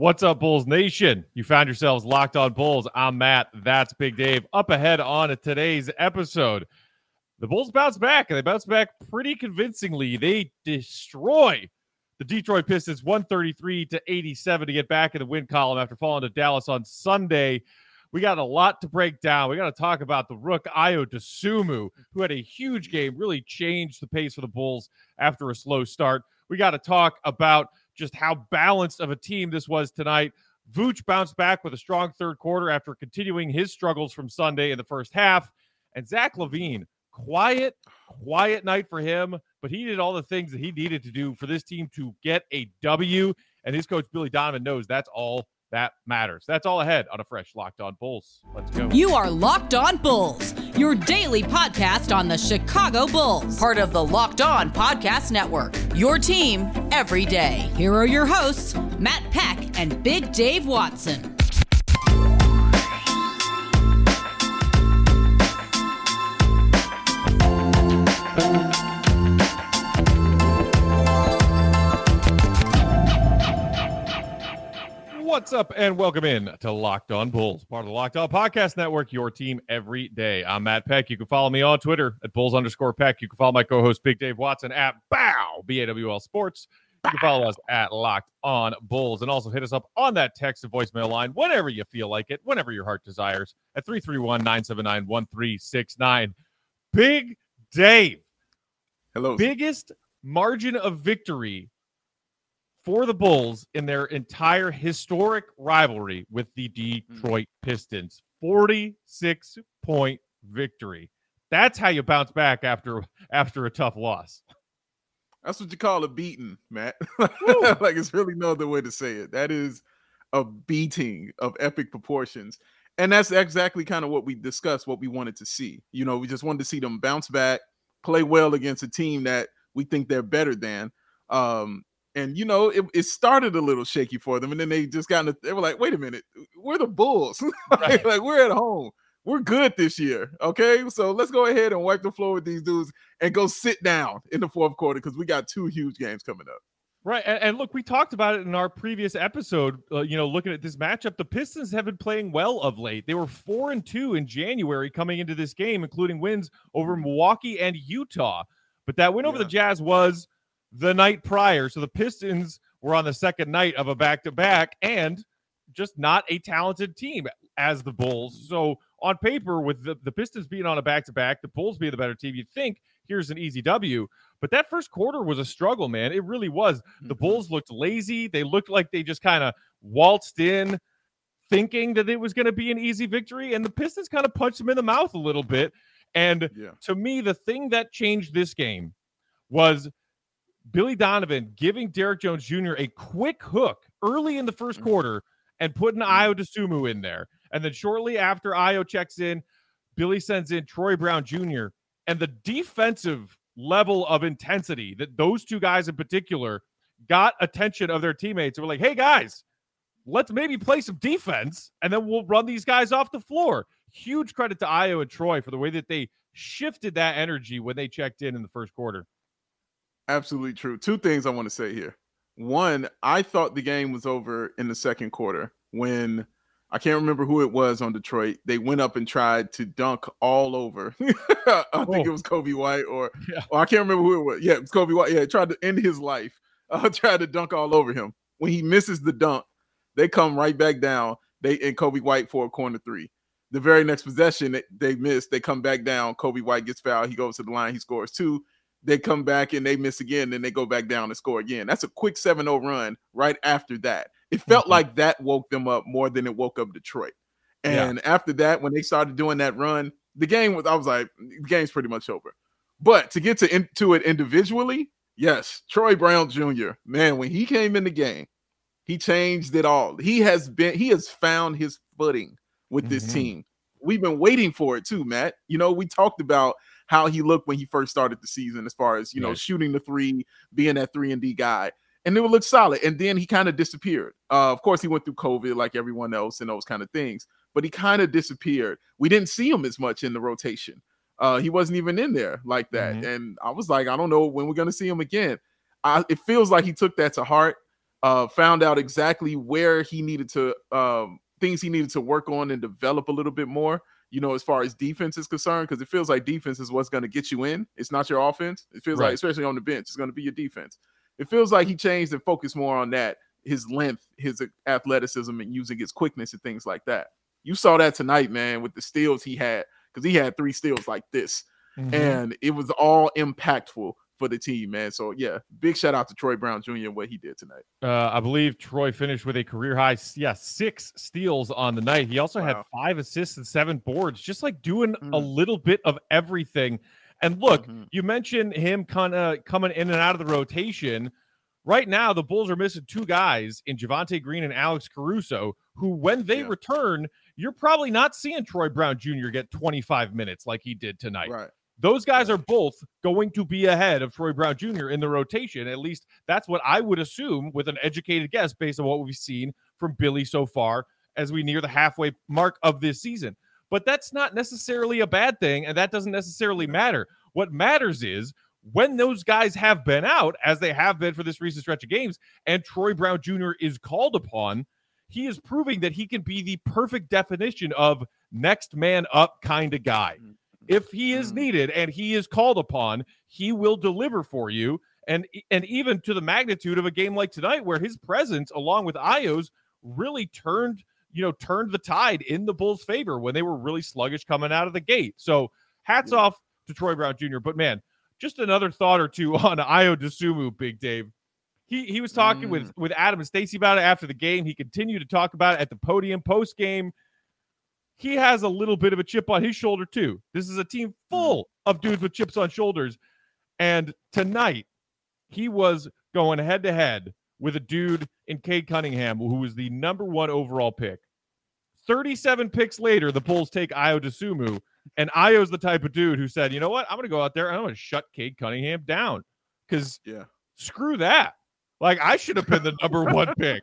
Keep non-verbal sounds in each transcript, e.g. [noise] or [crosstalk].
What's up, Bulls Nation? You found yourselves locked on Bulls. I'm Matt. That's Big Dave. Up ahead on today's episode, the Bulls bounce back, and they bounce back pretty convincingly. They destroy the Detroit Pistons 133 to 87 to get back in the win column after falling to Dallas on Sunday. We got a lot to break down. We got to talk about the Rook Ayo Dosunmu, who had a huge game, really changed the pace for the Bulls after a slow start. We got to talk about just how balanced of a team this was tonight. Vooch bounced back with a strong third quarter after continuing his struggles from Sunday in the first half. And Zach LaVine, quiet, quiet night for him, but he did all the things that he needed to do for this team to get a W. And his coach, Billy Donovan, knows that's all that matters. That's all ahead on a fresh Locked On Bulls. Let's go. You are Locked On Bulls, your daily podcast on the Chicago Bulls, part of the Locked On Podcast Network. Your team every day. Here are your hosts, Matt Peck and Big Dave Watson. What's up, and welcome in to Locked On Bulls, part of the Locked On Podcast Network, your team every day. I'm Matt Peck. You can follow me on Twitter at Bulls underscore Peck. You can follow my co host, Big Dave Watson, at BOW, B A W L Sports. You can follow us at Locked On Bulls and also hit us up on that text and voicemail line whenever you feel like it, whenever your heart desires, at 331 979 1369. Big Dave. Hello. Biggest margin of victory for the Bulls in their entire historic rivalry with the Detroit Pistons. 46 point victory. That's how you bounce back after after a tough loss. That's what you call a beating, Matt. [laughs] like it's really no other way to say it. That is a beating of epic proportions. And that's exactly kind of what we discussed, what we wanted to see. You know, we just wanted to see them bounce back, play well against a team that we think they're better than. Um, and you know it, it, started a little shaky for them and then they just got in they were like wait a minute we're the bulls [laughs] right. like we're at home we're good this year okay so let's go ahead and wipe the floor with these dudes and go sit down in the fourth quarter because we got two huge games coming up Right, and, and, look, we talked about it in our previous episode. Uh, you know, looking at this matchup, the Pistons have been playing well of late. They were four and two in January coming into this game, including wins over Milwaukee and Utah. But that win over the Jazz was the night prior. So the Pistons were on the second night of a back to back and just not a talented team as the Bulls. So on paper, with the, the Pistons being on a back to back, the Bulls being the better team, you'd think here's an easy W. But that first quarter was a struggle, man. It really was. The mm-hmm. Bulls looked lazy. They looked like they just kind of waltzed in thinking that it was going to be an easy victory. And the Pistons kind of punched them in the mouth a little bit. And yeah. to me, the thing that changed this game was Billy Donovan giving Derrick Jones Jr. a quick hook early in the first mm-hmm. quarter and putting mm-hmm. Ayo Dosunmu in there. And then shortly after Ayo checks in, Billy sends in Troy Brown Jr. And the defensive level of intensity that those two guys in particular got attention of their teammates. We're like, hey guys, let's maybe play some defense and then we'll run these guys off the floor. Huge credit to Ayo and Troy for the way that they shifted that energy when they checked in in the first quarter. Absolutely true. Two things I want to say here. One, I thought the game was over in the second quarter when I can't remember who it was on Detroit. They went up and tried to dunk all over. [laughs] I oh. think it was Coby White, or, [laughs] yeah. or I can't remember who it was. Yeah, it was Coby White. Yeah, tried to end his life. [laughs] Uh, tried to dunk all over him. When he misses the dunk, they come right back down. They and Coby White for a corner three. The very next possession they, they miss, they come back down. Coby White gets fouled. He goes to the line. He scores two they come back and they miss again, then they go back down and score again. That's a quick 7-0 run right after that. It felt mm-hmm. like that woke them up more than it woke up Detroit. And yeah. after that, when they started doing that run, the game was I was like, the game's pretty much over. But to get to into it individually, yes, Troy Brown Jr., man, when he came in the game, he changed it all. He has been, he has found his footing with mm-hmm. this team. We've been waiting for it too, Matt. You know, we talked about how he looked when he first started the season, as far as you know, shooting the three, being that three and D guy, and it would look solid. And then he kind of disappeared. Uh, of course, he went through COVID like everyone else and those kind of things, but he kind of disappeared. We didn't see him as much in the rotation. Uh, he wasn't even in there like that, mm-hmm. and I was like, I don't know when we're gonna see him again. I, it feels like he took that to heart. uh, found out exactly where he needed to um, things he needed to work on and develop a little bit more. You know, as far as defense is concerned, because it feels like defense is what's going to get you in. It's not your offense. It feels right. like, especially on the bench, it's going to be your defense. It feels like he changed and focused more on that, his length, his athleticism, and using his quickness and things like that. You saw that tonight, man, with the steals he had, because he had three steals like this, mm-hmm. and it was all impactful for the team, man. So yeah, big shout out to Troy Brown Jr. and what he did tonight. Uh, I believe Troy finished with a career high, yeah, six steals on the night. He also wow. had five assists and seven boards, just like doing mm. a little bit of everything. And look, mm-hmm. you mentioned him kind of coming in and out of the rotation. Right now, the Bulls are missing two guys in Javonte Green and Alex Caruso, who, when they yeah. return, you're probably not seeing Troy Brown Jr. get 25 minutes like he did tonight. Right. Those guys are both going to be ahead of Troy Brown Jr. in the rotation. At least that's what I would assume with an educated guess based on what we've seen from Billy so far as we near the halfway mark of this season. But that's not necessarily a bad thing, and that doesn't necessarily matter. What matters is when those guys have been out, as they have been for this recent stretch of games, and Troy Brown Jr. is called upon, he is proving that he can be the perfect definition of next man up kind of guy. Mm if he is mm. needed and he is called upon, he will deliver for you. And and even to the magnitude of a game like tonight, where his presence along with Ayo's, really turned you know turned the tide in the Bulls' favor when they were really sluggish coming out of the gate. So hats yeah. off to Troy Brown Jr. But man, just another thought or two [laughs] on Dosunmu, Big Dave. He he was talking mm. with with Adam and Stacey about it after the game. He continued to talk about it at the podium post game he has a little bit of a chip on his shoulder too. This is a team mm. full of dudes with chips on shoulders. And tonight, he was going head to head with a dude in Cade Cunningham, who was the number one overall pick. 37 picks later, the Bulls take Ayo Dosunmu. And Ayo's the type of dude who said, you know what? I'm going to go out there and I'm going to shut Cade Cunningham down. Because yeah. screw that. Like I should have been the number one pick.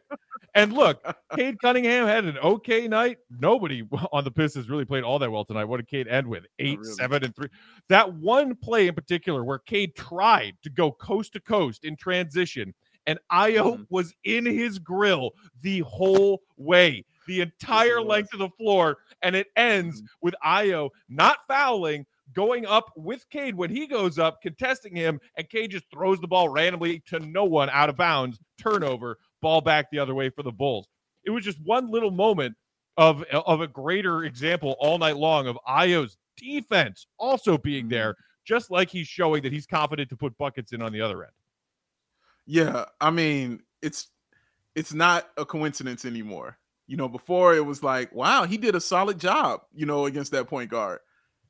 And look, Cade Cunningham had an okay night. Nobody [laughs] on the Pistons really played all that well tonight. What did Cade end with? Eight, really. seven, and three. That one play in particular where Cade tried to go coast to coast in transition, and Ayo mm-hmm. was in his grill the whole way, the entire length of the floor, and it ends mm-hmm. with Ayo not fouling, going up with Cade when he goes up, contesting him, and Cade just throws the ball randomly to no one out of bounds. Turnover, ball back the other way for the Bulls. It was just one little moment of, of a greater example all night long of Ayo's defense also being mm-hmm. there, just like he's showing that he's confident to put buckets in on the other end. Yeah, I mean, it's it's not a coincidence anymore. You know, before it was like, wow, he did a solid job, you know, against that point guard.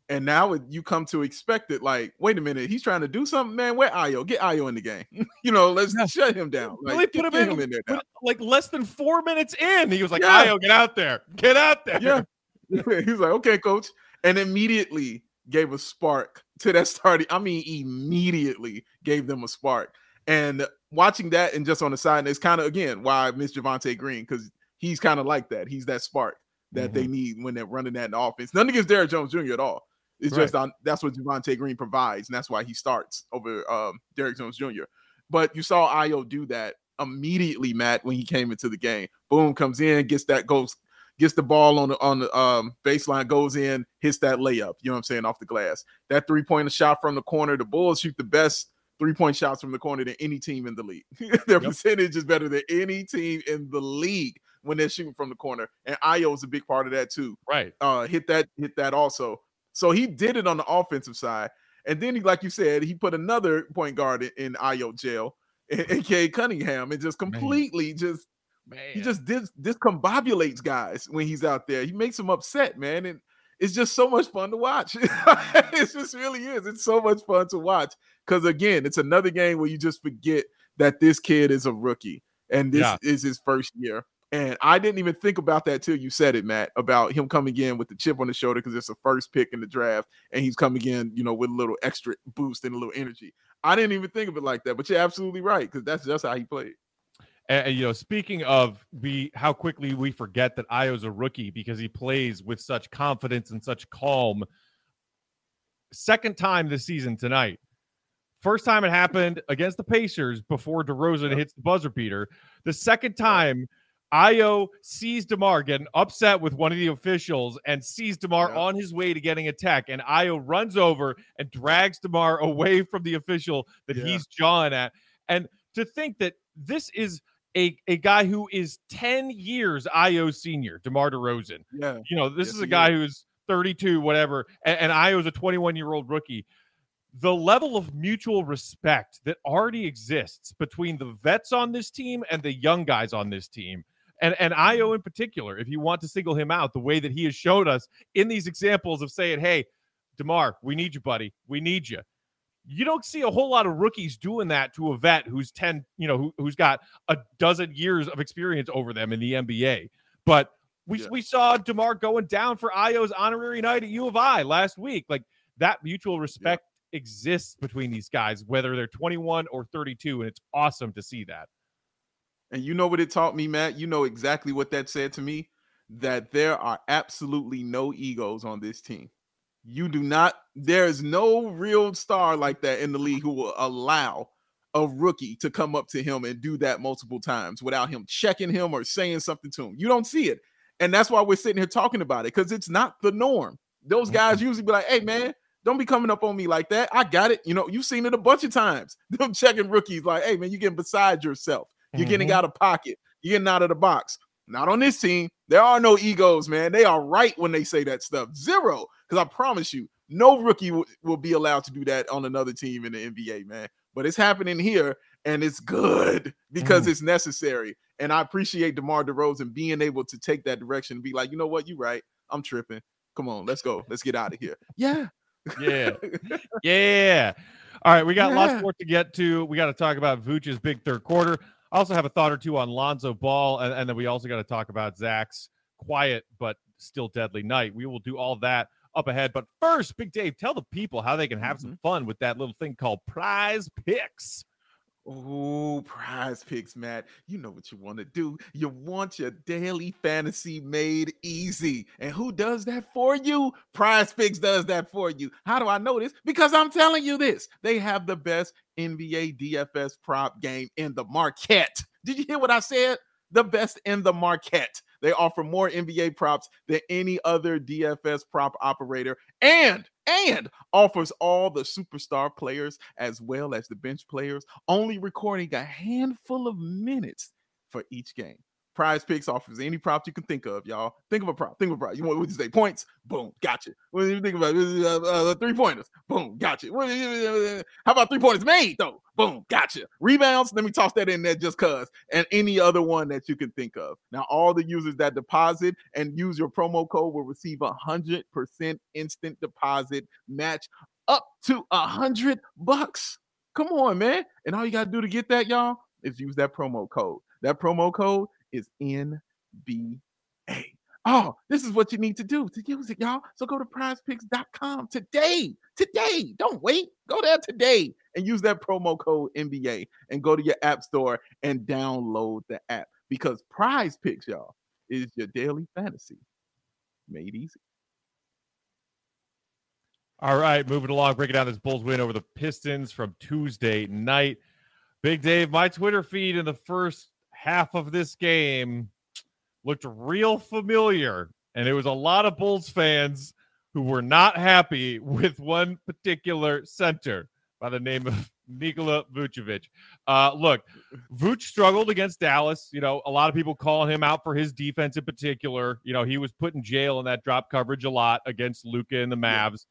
And now you come to expect it like, wait a minute, he's trying to do something, man. Where Ayo? Get Ayo in the game. [laughs] you know, let's yeah. shut him down. Like, really put him in, him in, there now. like less than four minutes in. He was like, yeah. Ayo, get out there. Get out there. Yeah. [laughs] he's like, okay, coach. And immediately gave a spark to that starting. I mean, immediately gave them a spark. And watching that and just on the side, and it's kind of again why I miss Javonte Green, because he's kind of like that. He's that spark that mm-hmm. they need when they're running that in the offense. Nothing against Derrick Jones Jr. at all. It's right. just on that's what Javonte Green provides, and that's why he starts over um, Derrick Jones Jr. But you saw Ayo do that immediately, Matt, when he came into the game. Boom, comes in, gets that goes, gets the ball on the on the um, baseline, goes in, hits that layup. You know what I'm saying off the glass. That three point shot from the corner. The Bulls shoot the best three point shots from the corner than any team in the league. [laughs] Their yep. percentage is better than any team in the league when they're shooting from the corner. And is a big part of that too. Right. Uh, hit that, hit that also. So he did it on the offensive side. And then, he, like you said, he put another point guard in, in Ayo jail, [laughs] aka Cunningham, and just completely man. just man. he just dis- discombobulates guys when he's out there. He makes them upset, man. And it's just so much fun to watch. [laughs] it just really is. It's so much fun to watch. Because again, it's another game where you just forget that this kid is a rookie and this yeah. is his first year. And I didn't even think about that till you said it, Matt, about him coming in with the chip on the shoulder because it's the first pick in the draft, and he's coming in, you know, with a little extra boost and a little energy. I didn't even think of it like that, but you're absolutely right because that's just how he played. And, you know, speaking of we how quickly we forget that Ayo's a rookie because he plays with such confidence and such calm. Second time this season tonight, First time it happened against the Pacers before DeRozan yep. hits the buzzer beater. The second time, Ayo sees DeMar getting upset with one of the officials and sees DeMar on his way to getting a tech. And Ayo runs over and drags DeMar [laughs] away from the official that yeah. he's jawing at. And to think that this is a, a guy who is 10 years Ayo senior, DeMar DeRozan. Yeah. You know, this yes, is a guy is. who's 32, whatever, and, and Ayo's a 21 year old rookie the level of mutual respect that already exists between the vets on this team and the young guys on this team. And and Ayo mm-hmm. in particular, if you want to single him out, the way that he has showed us in these examples of saying, "Hey, DeMar, we need you, buddy. We need you." You don't see a whole lot of rookies doing that to a vet who's 10, you know, who, who's got a dozen years of experience over them in the NBA. But we, yeah. we saw DeMar going down for Ayo's honorary night at U of I last week. Like that mutual respect exists between these guys, whether they're 21 or 32. And it's awesome to see that. And you know what it taught me, Matt? You know exactly what that said to me that there are absolutely no egos on this team. You do not, there is no real star like that in the league who will allow a rookie to come up to him and do that multiple times without him checking him or saying something to him. You don't see it. And that's why we're sitting here talking about it because it's not the norm. Those guys mm-hmm. usually be like, hey, man, don't be coming up on me like that. I got it. You know, you've seen it a bunch of times. [laughs] Them checking rookies like, hey, man, you're getting beside yourself. You're mm-hmm. getting out of pocket. You're getting out of the box. Not on this team. There are no egos, man. They are right when they say that stuff. Zero. Because I promise you, no rookie w- will be allowed to do that on another team in the NBA, man. But it's happening here, and it's good because mm. it's necessary. And I appreciate DeMar DeRozan being able to take that direction and be like, you know what, you're right. I'm tripping. Come on, let's go. Let's get out of here. Yeah. Yeah. [laughs] yeah. All right, we got yeah. lots more to get to. We got to talk about Vooch's big third quarter. I also have a thought or two on Lonzo Ball, and, and then we also got to talk about Zach's quiet but still deadly night. We will do all that up ahead. But first, Big Dave, tell the people how they can have mm-hmm. some fun with that little thing called Prize Picks. Oh, PrizePicks, Matt. You know what you want to do. You want your daily fantasy made easy. And who does that for you? PrizePicks does that for you. How do I know this? Because I'm telling you this. They have the best NBA DFS prop game in the market. Did you hear what I said? The best in the market. They offer more NBA props than any other DFS prop operator and and offers all the superstar players as well as the bench players, only recording a handful of minutes for each game. PrizePicks offers any prop you can think of, y'all. Think of a prop. Think of a prop. You want what say? Points? Boom, gotcha. What do you think about uh, uh, three pointers? Boom, gotcha. How about three pointers made though? Boom, gotcha. Rebounds? Let me toss that in there just cause. And any other one that you can think of. Now, all the users that deposit and use your promo code will receive a hundred percent instant deposit match up to a hundred bucks. Come on, man. And all you gotta do to get that, y'all, is use that promo code. That promo code is NBA. Oh, this is what you need to do to use it, y'all. So go to prizepicks.com today. Today. Don't wait. Go there today and use that promo code NBA and go to your app store and download the app because PrizePicks, y'all, is your daily fantasy made easy. All right, moving along, breaking down this Bulls win over the Pistons from Tuesday night. Big Dave, my Twitter feed in the first half of this game looked real familiar. And it was a lot of Bulls fans who were not happy [laughs] with one particular center by the name of Nikola Vucevic. Uh, look, Vuce struggled against Dallas. You know, a lot of people calling him out for his defense in particular. You know, he was put in jail in that drop coverage a lot against Luka and the Mavs.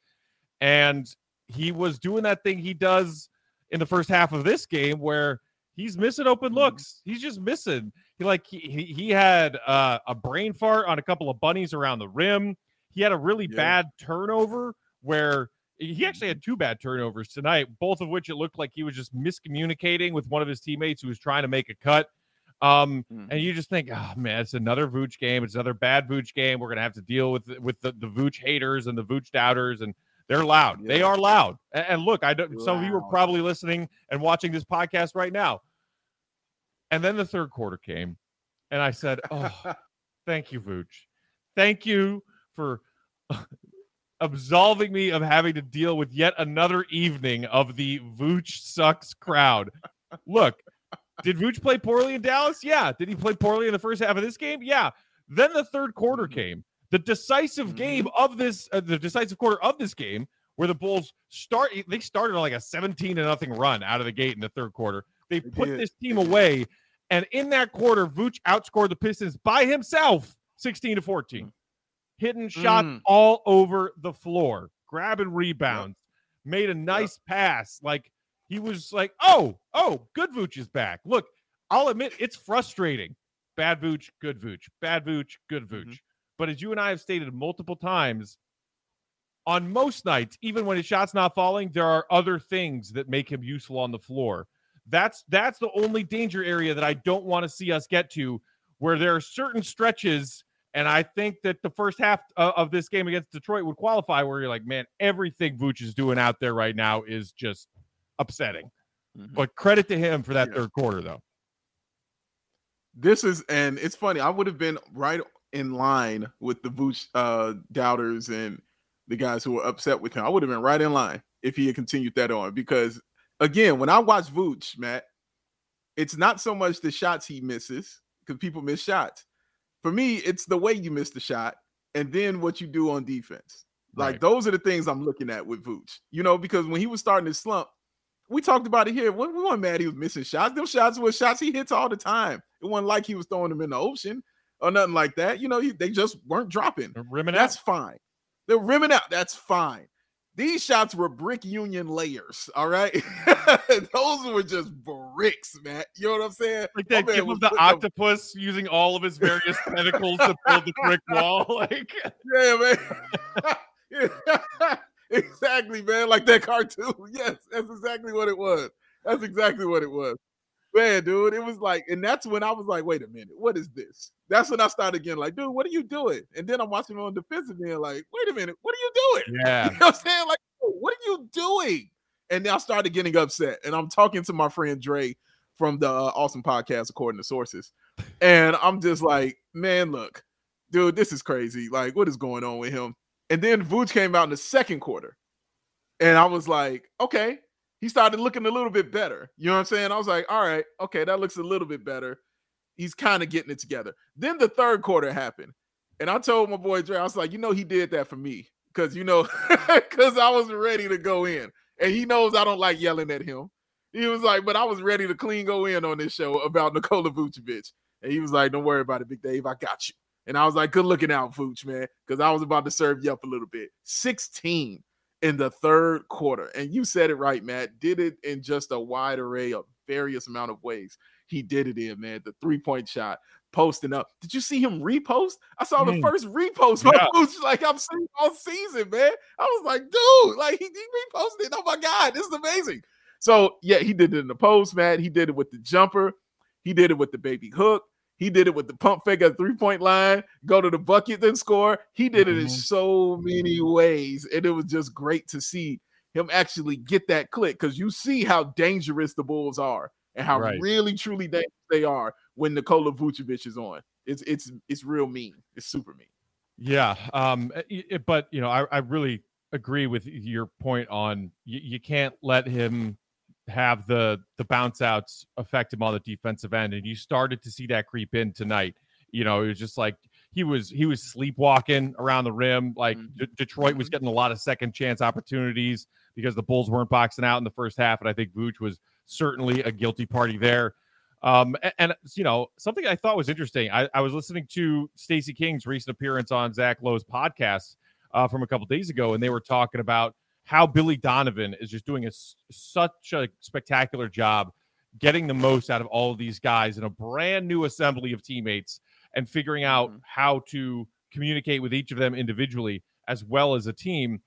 And he was doing that thing he does in the first half of this game where he's missing open mm-hmm. looks. He's just missing. He like he he had uh, a brain fart on a couple of bunnies around the rim. He had a really yeah. bad turnover where he actually had two bad turnovers tonight, both of which it looked like he was just miscommunicating with one of his teammates who was trying to make a cut. Um, mm. and you just think, oh man, it's another Vooch game. It's another bad Vooch game. We're gonna have to deal with with the, the Vooch haters and the Vooch doubters, and they're loud. Yeah. They are loud. And, and look, I don't. Some of you are probably listening and watching this podcast right now. And then the third quarter came, and I said, "Oh, [laughs] thank you, Vooch. Thank you for [laughs] absolving me of having to deal with yet another evening of the Vooch sucks crowd. Look, did Vooch play poorly in Dallas? Yeah. Did he play poorly in the first half of this game? Yeah. Then the third quarter Mm-hmm. came, the decisive game of this, uh, the decisive quarter of this game, where the Bulls start. They started on like a seventeen to nothing run out of the gate in the third quarter. They They put did. this team away, and in that quarter, Vooch outscored the Pistons by himself, sixteen to fourteen, hitting shots Mm. all over the floor, grabbing rebounds, made a nice pass. Like he was like, oh, oh, good Vooch is back. Look, I'll admit it's frustrating. Bad Vooch, good Vooch, bad Vooch, good Vooch. Mhm. But as you and I have stated multiple times, on most nights, even when his shot's not falling, there are other things that make him useful on the floor. That's that's the only danger area that I don't want to see us get to, where there are certain stretches, and I think that the first half uh, of this game against Detroit would qualify, where you're like, man, everything Vooch is doing out there right now is just upsetting. Mhm. But credit to him for that Yeah. third quarter, though. This is and it's funny. I would have been right in line with the Vooch uh, doubters and the guys who were upset with him. I would have been right in line if he had continued that on because again, when I watch Vooch, Matt, it's not so much the shots he misses because people miss shots. For me, it's the way you miss the shot and then what you do on defense. Like Right. those are the things I'm looking at with Vooch. You know, because when he was starting to slump, we talked about it here. We, we weren't mad he was missing shots. Them shots were shots he hits all the time. It wasn't like he was throwing them in the ocean or nothing like that. You know, he, they just weren't dropping. Rimming out. That's fine. They're rimming out. That's fine. These shots were brick union layers. All right. [laughs] Those were just bricks, man. You know what I'm saying? like that gif of the octopus using all of his various [laughs] tentacles to build the brick wall. [laughs] Like Yeah, man. exactly, man. Like that cartoon. Yes, that's exactly what it was. That's exactly what it was. Man, dude, it was like, and that's when I was like, wait a minute, what is this? That's when I started again, like, dude, what are you doing? And then I'm watching him on defensive end, like, wait a minute, what are you doing? [laughs] yeah. You know what I'm saying? Like, what are you doing? And then I started getting upset. And I'm talking to my friend Dre from the uh, Awesome Podcast, according to sources. And I'm just like, man, look, dude, this is crazy. Like, what is going on with him? And then Vooch came out in the second quarter. And I was like, okay. He started looking a little bit better. You know what I'm saying? I was like, all right, okay, that looks a little bit better. He's kind of getting it together. Then the third quarter happened. And I told my boy Dre, I was like, you know, he did that for me. Cause you know, [laughs] because I was ready to go in. And he knows I don't like yelling at him. He was like, but I was ready to clean go in on this show about Nikola Vucevic. And he was like, Don't worry about it, Big Dave. I got you. And I was like, Good looking out, Vooch, man. Because I was about to serve you up a little bit. 16 in the third quarter. And you said it right, Matt. Did it in just a wide array of various amount of ways. He did it in, man. The three-point shot, posting up. Did you see him repost? I saw the Mm. first repost Yeah. Like I'm seeing all season, man. I was like, dude, like he, he reposted. Oh my God, this is amazing. So yeah, he did it in the post, man. He did it with the jumper. He did it with the baby hook. He did it with the pump fake at three point line, go to the bucket, then score. He did it in Mhm. so many ways. And it was just great to see him actually get that click because you see how dangerous the Bulls are and how Right. really, truly dangerous they are when Nikola Vucevic is on. It's it's it's real mean. It's super mean. Yeah. Um, i- i- but you know, I, I really agree with your point on you, you can't let him have the the bounce outs affect him on the defensive end. And you started to see that creep in tonight. You know, it was just like he was he was sleepwalking around the rim. Like Mhm. D- Detroit was getting a lot of second chance opportunities because the Bulls weren't boxing out in the first half, and I think Vooch was certainly a guilty party there. Um, a- and, you know, something I thought was interesting. I, I was listening to Stacey King's recent appearance on Zach Lowe's podcast uh, from a couple days ago, and they were talking about how Billy Donovan is just doing a, such a spectacular job getting the most out of all of these guys in a brand new assembly of teammates and figuring out Mhm. how to communicate with each of them individually as well as a team.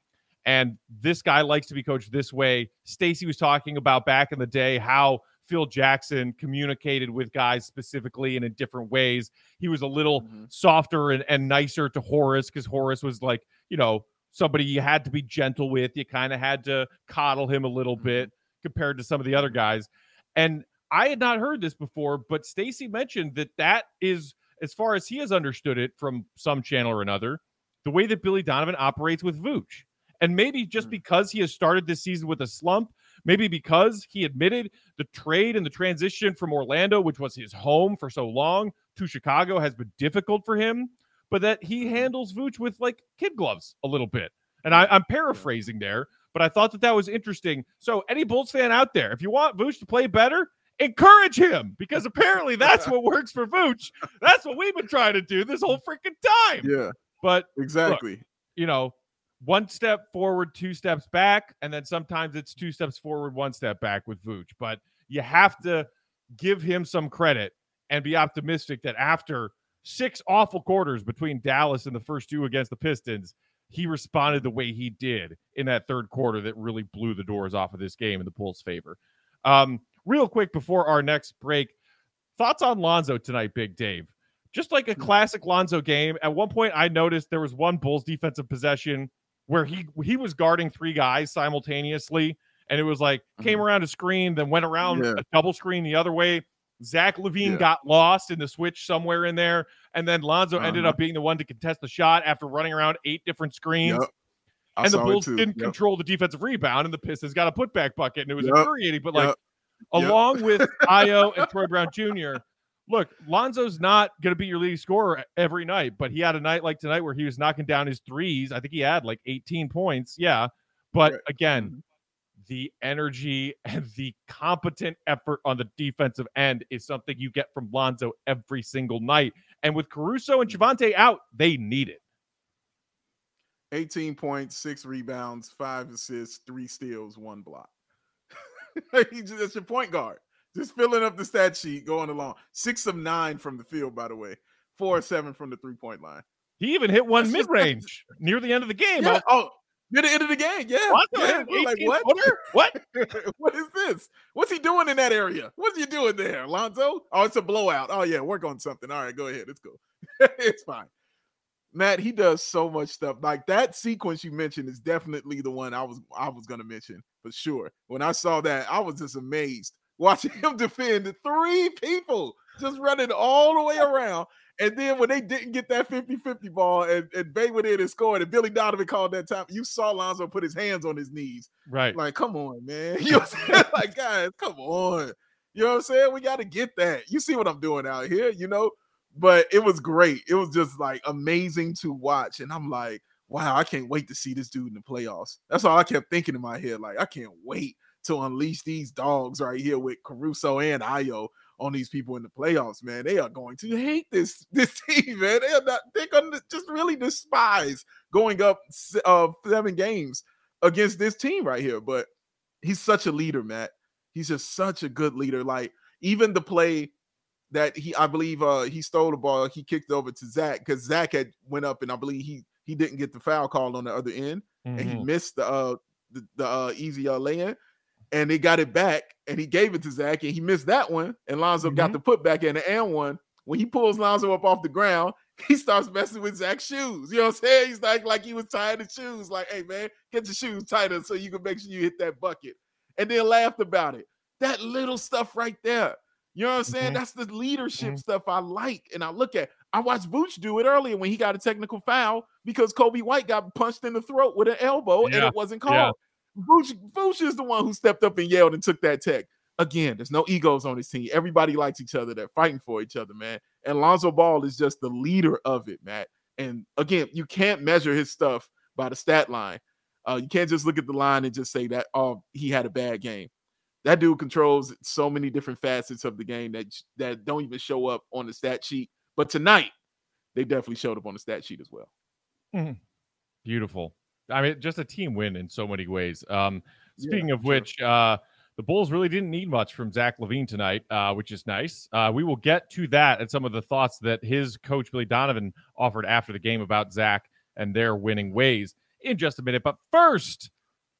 And this guy likes to be coached this way. Stacey was talking about back in the day how Phil Jackson communicated with guys specifically and in different ways. He was a little Mhm. softer and, and nicer to Horace because Horace was like, you know, somebody you had to be gentle with. You kind of had to coddle him a little Mhm. bit compared to some of the other guys. And I had not heard this before, but Stacey mentioned that that is, as far as he has understood it from some channel or another, the way that Billy Donovan operates with Vooch. And maybe just Mm. because he has started this season with a slump, maybe because he admitted the trade and the transition from Orlando, which was his home for so long, to Chicago has been difficult for him, but that he Mhm. handles Vooch with like kid gloves a little bit. And I, I'm paraphrasing there, but I thought that that was interesting. So, any Bulls fan out there, if you want Vooch to play better, encourage him because apparently that's [laughs] what works for Vooch. That's what we've been trying to do this whole freaking time. Yeah, But exactly. you know, one step forward, two steps back, and then sometimes it's two steps forward, one step back with Vooch. But you have to give him some credit and be optimistic that after six awful quarters between Dallas and the first two against the Pistons, he responded the way he did in that third quarter that really blew the doors off of this game in the Bulls' favor. Um, real quick before our next break, thoughts on Lonzo tonight, Big Dave? Just like a Hmm. classic Lonzo game. At one point, I noticed there was one Bulls defensive possession where he he was guarding three guys simultaneously, and it was like came Mhm. around a screen, then went around Yeah. a double screen the other way. Zach LaVine Yeah. got lost in the switch somewhere in there, and then Lonzo ended Uh-huh. up being the one to contest the shot after running around eight different screens. Yep. And the Bulls didn't Yep. control the defensive rebound, and the Pistons got a putback bucket, and it was Yep. infuriating. But like, along with [laughs] Ayo and Troy Brown Jr., look, Lonzo's not going to be your leading scorer every night, but he had a night like tonight where he was knocking down his threes. I think he had like 18 points. Yeah. But Right. again, Mhm. The energy [laughs] and the competent effort on the defensive end is something you get from Lonzo every single night. And with Caruso and mm. Javonte out, they need it. 18 points, six rebounds, five assists, three steals, one block. [laughs] That's your point guard. Just filling up the stat sheet, going along. Six of nine from the field, by the way. Four or seven from the three point line. He even hit one mid range near the end of the game. Yeah. Oh, near the end of the game. Yeah. Lonzo yeah. hit an We're like, what? What? [laughs] what is this? What's he doing in that area? What's he doing there, Lonzo? Oh, it's a blowout. Oh yeah, work on something. All right, go ahead. Let's go. [laughs] it's fine. Matt, he does so much stuff. Like that sequence you mentioned is definitely the one I was I was gonna mention for sure. When I saw that, I was just amazed [laughs] watching him defend three people just running all the way around. And then when they didn't get that 50-50 ball and, and Bey went in and scored, and Billy Donovan called that time, you saw Lonzo put his hands on his knees Right. like, come on, man. [laughs] You know what I'm saying? [laughs] like, guys, come on. You know what I'm saying? We got to get that. You see what I'm doing out here, you know? But it was great. It was just like amazing to watch. And I'm like, wow, I can't wait to see this dude in the playoffs. That's all I kept thinking in my head. Like, I can't wait to unleash these dogs right here with Caruso and Ayo on these people in the playoffs, man. They are going to hate this [laughs] this team, man. They are not, they're gonna just really despise going up uh seven games against this team right here. But he's such a leader, Matt. He's just such a good leader. Like even the play that he, I believe, uh, he stole the ball. He kicked it over to Zach because Zach had went up, and I believe he he didn't get the foul call on the other end, and he Mhm. missed the uh the, the uh, easy uh, lay-in, and they got it back, and he gave it to Zach, and he missed that one, and Lonzo got Mhm. the putback and the and one. When he pulls Lonzo up off the ground, [laughs] he starts messing with Zach's shoes. You know what I'm saying? He's like, like he was tying his shoes. Like, hey man, get your shoes tighter so you can make sure you hit that bucket. And then laughed about it. That little stuff right there. You know what I'm saying? Mhm. That's the leadership Mhm. stuff I like. And I look at. I watched Vooch do it earlier when he got a technical foul because Coby White got punched in the throat with an elbow and it wasn't Yeah. called. Vooch, Vooch is the one who stepped up and yelled and took that tech. Again, there's no egos on this team. Everybody likes each other. They're fighting for each other, man. And Lonzo Ball is just the leader of it, Matt. And again, you can't measure his stuff by the stat line. Uh, you can't just look at the line and just say that, oh, he had a bad game. That dude controls so many different facets of the game that that don't even show up on the stat sheet. But tonight, they definitely showed up on the stat sheet as well. Beautiful. I mean, just a team win in so many ways. Um, Yeah, speaking of sure. which, uh, the Bulls really didn't need much from Zach LaVine tonight, uh, which is nice. Uh, we will get to that and some of the thoughts that his coach Billy Donovan offered after the game about Zach and their winning ways in just a minute. But first,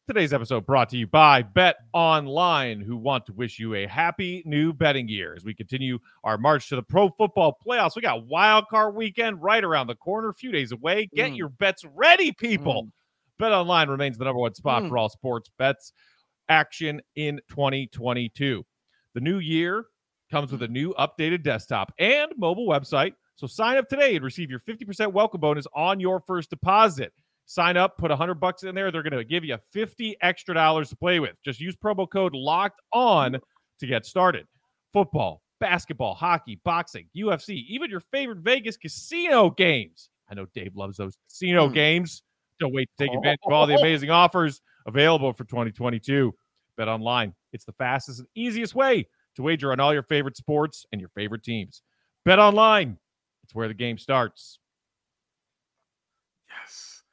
today's episode brought to you by Bet Online, who want to wish you a happy new betting year as we continue our march to the pro football playoffs. We got wild card weekend right around the corner, a few days away. Get Mm. your bets ready, people. Mm. BetOnline remains the number one spot Mm. for all sports bets action in 2022. The new year comes with a new updated desktop and mobile website. So sign up today and receive your 50% welcome bonus on your first deposit. Sign up, put 100 bucks in there. They're going to give you 50 extra dollars to play with. Just use promo code locked on to get started. Football, basketball, hockey, boxing, UFC, even your favorite Vegas casino games. I know Dave loves those casino Mm. games. Don't wait to take oh. advantage of all the amazing offers available for 2022. BetOnline. It's the fastest and easiest way to wager on all your favorite sports and your favorite teams. BetOnline. It's where the game starts. Yes.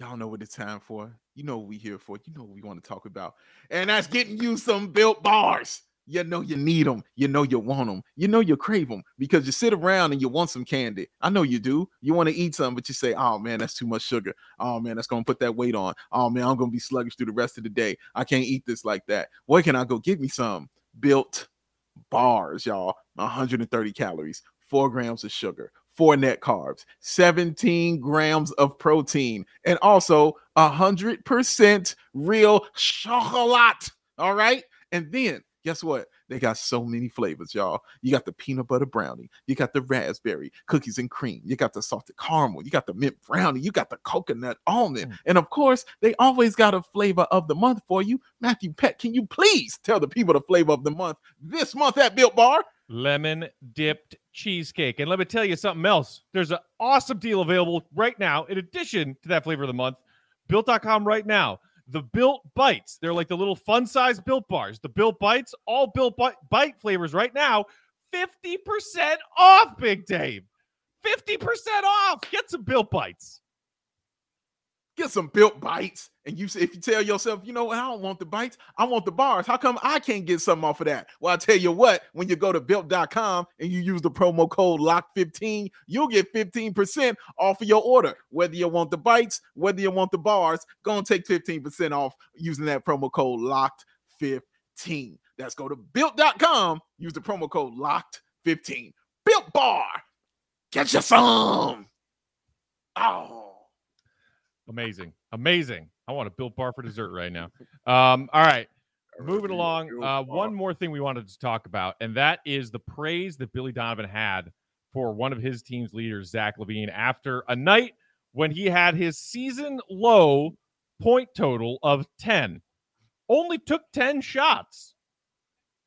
Y'all know what it's time for. You know what we here for. You know what we want to talk about. And that's getting you some built bars. You know you need them. You know you want them. You know you crave them because you sit around and you want some candy. I know you do. You want to eat some, but you say, oh man, that's too much sugar. Oh man, that's to put that weight on. Oh man, I'm to be sluggish through the rest of the day. I can't eat this like that. Where can I go get me some? Built bars, y'all. 130 calories, four grams of sugar, four net carbs, 17 grams of protein, and also 100% real chocolate. All right. And then guess what? They got so many flavors, y'all. You got the peanut butter brownie, you got the raspberry cookies and cream, you got the salted caramel, you got the mint brownie, you got the coconut almond, Mm. and of course, they always got a flavor of the month for you. Matthew Peck, can you please tell the people the flavor of the month this month at Built Bar? lemon dipped cheesecake. And let me tell you something else. There's an awesome deal available right now, in addition to that flavor of the month. Built.com right now. The Built Bites. They're like the little fun size Built bars. The Built Bites, all Built Bite, flavors right now. 50% off, Big Dave. 50% off. Get some Built Bites. Get some built bites. And you say, if you tell yourself, you know what, I don't want the bites, I want the bars. How come I can't get something off of that? Well, I tell you what, when you go to built.com and you use the promo code LOCK15, you'll get 15% off of your order. Whether you want the bites, whether you want the bars, go and take 15% off using that promo code LOCKed15. That's go to built.com, use the promo code LOCKed15. Built bar. Get you some. Oh. Amazing. Amazing. I want a Built Bar for dessert right now. Um, all right. Moving along, uh, one more thing we wanted to talk about, and that is the praise that Billy Donovan had for one of his team's leaders, Zach LaVine, after a night when he had his season low point total of 10. Only took 10 shots.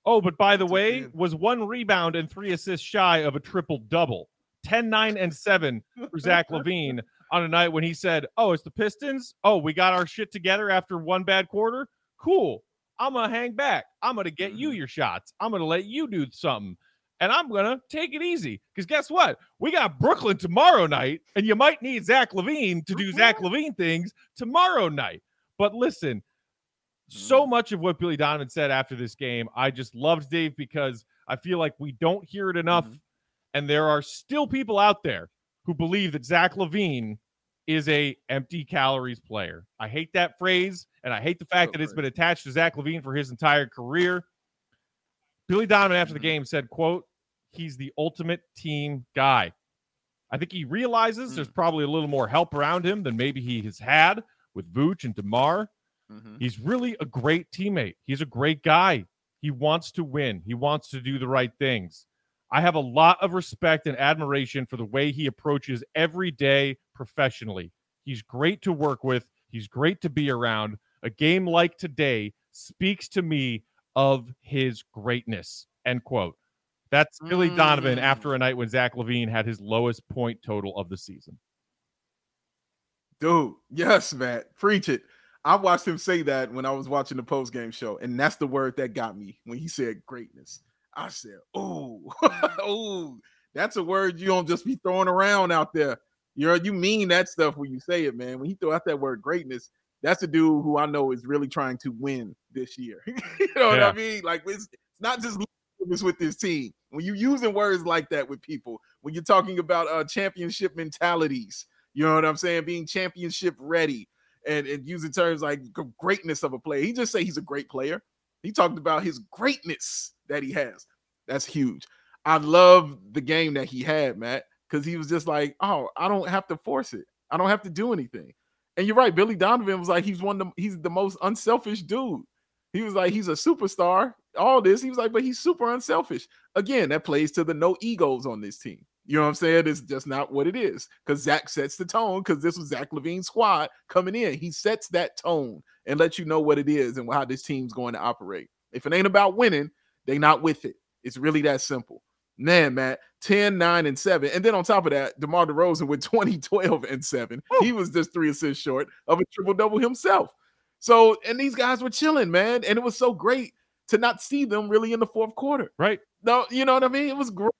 Oh, but by the way, was one rebound and three assists shy of a triple double. 10, 9, and 7 for Zach [laughs] LaVine on a night when he said, Oh, it's the Pistons. Oh, we got our shit together after one bad quarter. Cool. I'm going to hang back. I'm going to get you Mhm. your shots. I'm going to let you do something. And I'm going to take it easy. Because guess what? We got Brooklyn tomorrow night, and you might need Zach LaVine to do Zach LaVine things tomorrow night. But listen, so much of what Billy Donovan said after this game, I just loved Dave because I feel like we don't hear it enough. Mhm. And there are still people out there who believe that Zach LaVine is a empty calories player. I hate that phrase, and I hate the fact that it's been attached to Zach LaVine for his entire career. Billy Donovan after the Mhm. game said, quote, he's the ultimate team guy. I think he realizes there's probably a little more help around him than maybe he has had with Vooch and DeMar. Mhm. He's really a great teammate. He's a great guy. He wants to win. He wants to do the right things. I have a lot of respect and admiration for the way he approaches every day professionally. He's great to work with. He's great to be around. A game like today speaks to me of his greatness. End quote. That's Billy Donovan Mm. after a night when Zach LaVine had his lowest point total of the season. Dude, yes, Matt. Preach it. I watched him say that when I was watching the post game show, and that's the word that got me when he said greatness. I said, "Oh, [laughs] oh, that's a word you don't just be throwing around out there. You're you mean that stuff when you say it, man. When he throw out that word greatness, that's a dude who I know is really trying to win this year. [laughs] you know what I mean? Like it's, it's not just with this team. When you're using words like that with people, when you're talking about uh championship mentalities, you know what I'm saying? Being championship ready and, and using terms like greatness of a player. He just say he's a great player. He talked about his greatness that he has. That's huge. I love the game that he had, Matt, because he was just like, oh, I don't have to force it. I don't have to do anything. And you're right. Billy Donovan was like, he's one of the, he's the most unselfish dude. He was like, he's a superstar. All this, he was like, but he's super unselfish. Again, that plays to the no egos on this team. You know what I'm saying? It's just not what it is because Zach sets the tone because this was Zach LaVine's squad coming in. He sets that tone and lets you know what it is and how this team's going to operate. If it ain't about winning, they not with it. It's really that simple. Man, Matt, 10, 9, and 7. And then on top of that, DeMar DeRozan with 20, 12, and 7. He was just three assists short of a triple double himself. So, and these guys were chilling, man. And it was so great to not see them really in the fourth quarter. Right. No, you know what I mean? It was great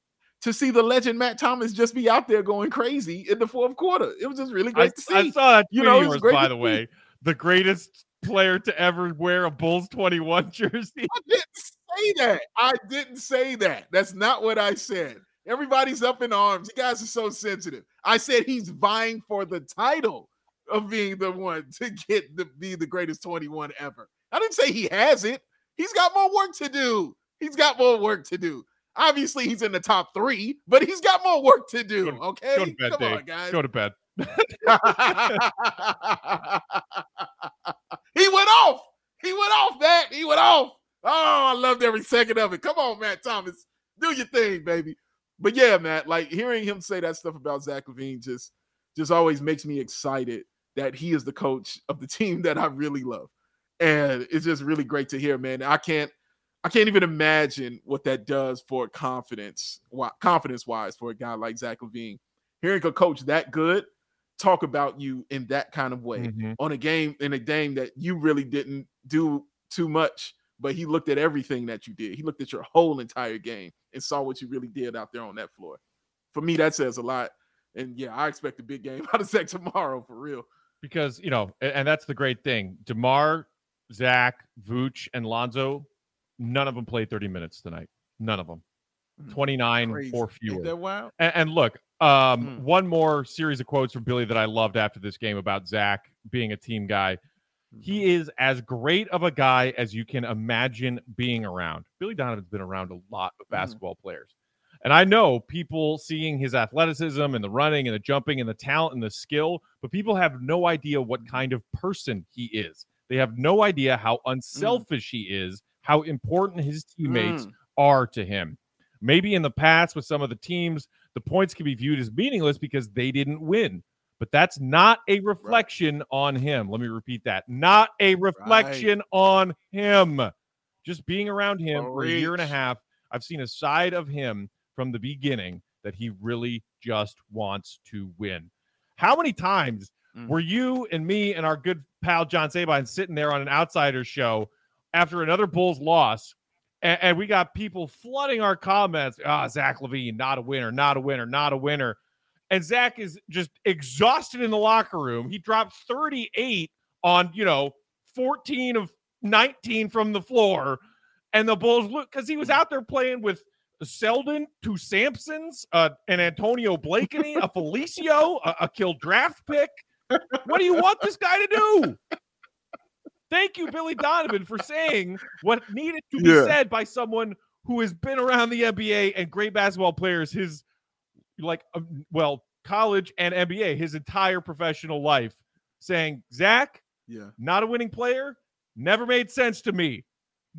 to see the legend Matt Thomas just be out there going crazy in the fourth quarter. It was just really great I, to see. I saw that you know, yours, by the way. The greatest player to ever wear a Bulls 21 [laughs] jersey. I didn't say that. I didn't say that. That's not what I said. Everybody's up in arms. You guys are so sensitive. I said he's vying for the title of being the one to get the be the greatest 21 ever. I didn't say he has it. He's got more work to do. He's got more work to do. Obviously, he's in the top three, but he's got more work to do. Go, okay, go to bed, come Dave. on, guys. Go to bed. [laughs] he went off. He went off, Matt. He went off. Oh, I loved every second of it. Come on, Matt Thomas. Do your thing, baby. But yeah, Matt, like hearing him say that stuff about Zach LaVine just just always makes me excited that he is the coach of the [laughs] team that I really love. And it's just really great to hear, man. I can't I can't even imagine what that does for confidence, confidence wise, for a guy like Zach LaVine. Hearing a coach that good talk about you in that kind of way mm-hmm. on a game in a game that you really didn't do too much, but he looked at everything that you did. He looked at your whole entire game and saw what you really did out there on that floor. For me, that says a lot. And yeah, I expect a big game [laughs] out of Zach tomorrow for real. Because you know, and, that's the great thing. DeMar, Zach, Vooch, and Lonzo None of them played 30 minutes tonight. None of them. Mm, 29 Crazy. or fewer. That wow. And, and, look, um, mm. one more series of quotes from Billy that I loved after this game about Zach being a team guy. He mm-hmm. is as great of a guy as you can imagine being around. Billy Donovan's been around a lot of mm-hmm. basketball mm. players. And I know people seeing his athleticism and the running and the jumping and the talent and the skill, but people have no idea what kind of person he is. They have no idea how mm. unselfish mm. he is how important his teammates mm. are to him. Maybe in the past with some of the teams, the points can be viewed as meaningless because they didn't win. But that's not a reflection right. on him. Let me repeat that. Not a reflection right. on him. Just being around him for a year and a half, I've seen a side of him from the beginning that he really just wants to win. How many times mm. were you and me and our good pal John Sabine sitting there on an outsider show after another Bulls loss, and, and we got people flooding our comments. Ah, oh, Zach LaVine, not a winner, not a winner, not a winner. And Zach is just exhausted in the locker room. He dropped 38 on, you know, 14 of 19 from the floor. And the Bulls look because he was out there playing with Selden, two Sampsons, uh, an Antonio Blakeney, a Felicio, a, a killed draft pick. What do you want this guy to do? Thank you, Billy Donovan, for saying what needed to be yeah. said by someone who has been around the NBA and great basketball players his like uh, well college and NBA his entire professional life saying Zach yeah not a winning player never made sense to me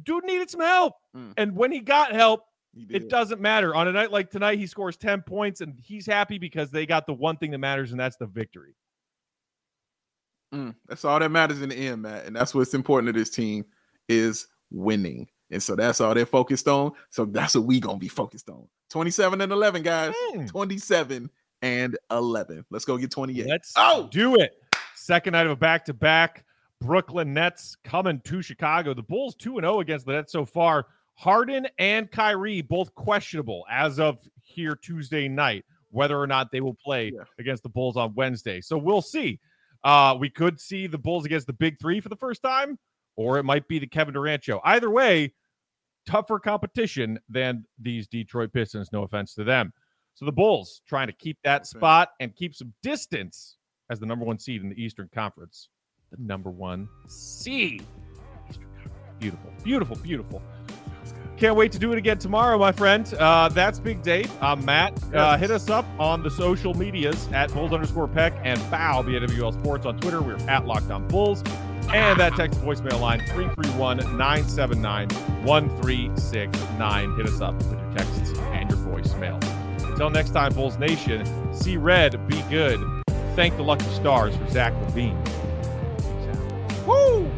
dude needed some help mm. and when he got help he it doesn't matter on a night like tonight he scores 10 points and he's happy because they got the one thing that matters and that's the victory Mm, that's all that matters in the end, Matt. And that's what's important to this team is winning. And so that's all they're focused on. So that's what we gonna be focused on. 27 and 11, guys. Mm. 27 and 11. Let's go get 28. Let's oh! do it. Second night of a back-to-back. Brooklyn Nets coming to Chicago. The Bulls 2 0 against the Nets so far. Harden and Kyrie both questionable as of here Tuesday night, whether or not they will play yeah. against the Bulls on Wednesday. So we'll see. Uh, we could see the Bulls against the Big Three for the first time, or it might be the Kevin Durant show. Either way, tougher competition than these Detroit Pistons. No offense to them. So the Bulls trying to keep that spot and keep some distance as the number one seed in the Eastern Conference. The number one seed. Beautiful, beautiful, beautiful. Can't wait to do it again tomorrow, my friend. Uh, that's Big Dave. I'm Matt. Uh, hit us up on the social medias at Bulls underscore Peck and Bow BWL Sports on Twitter. We're at Locked On Bulls and that text voicemail line 331 979 1369. Hit us up with your texts and your voicemail. Until next time, Bulls Nation, see red, be good. Thank the lucky stars for Zach LaVine. Woo!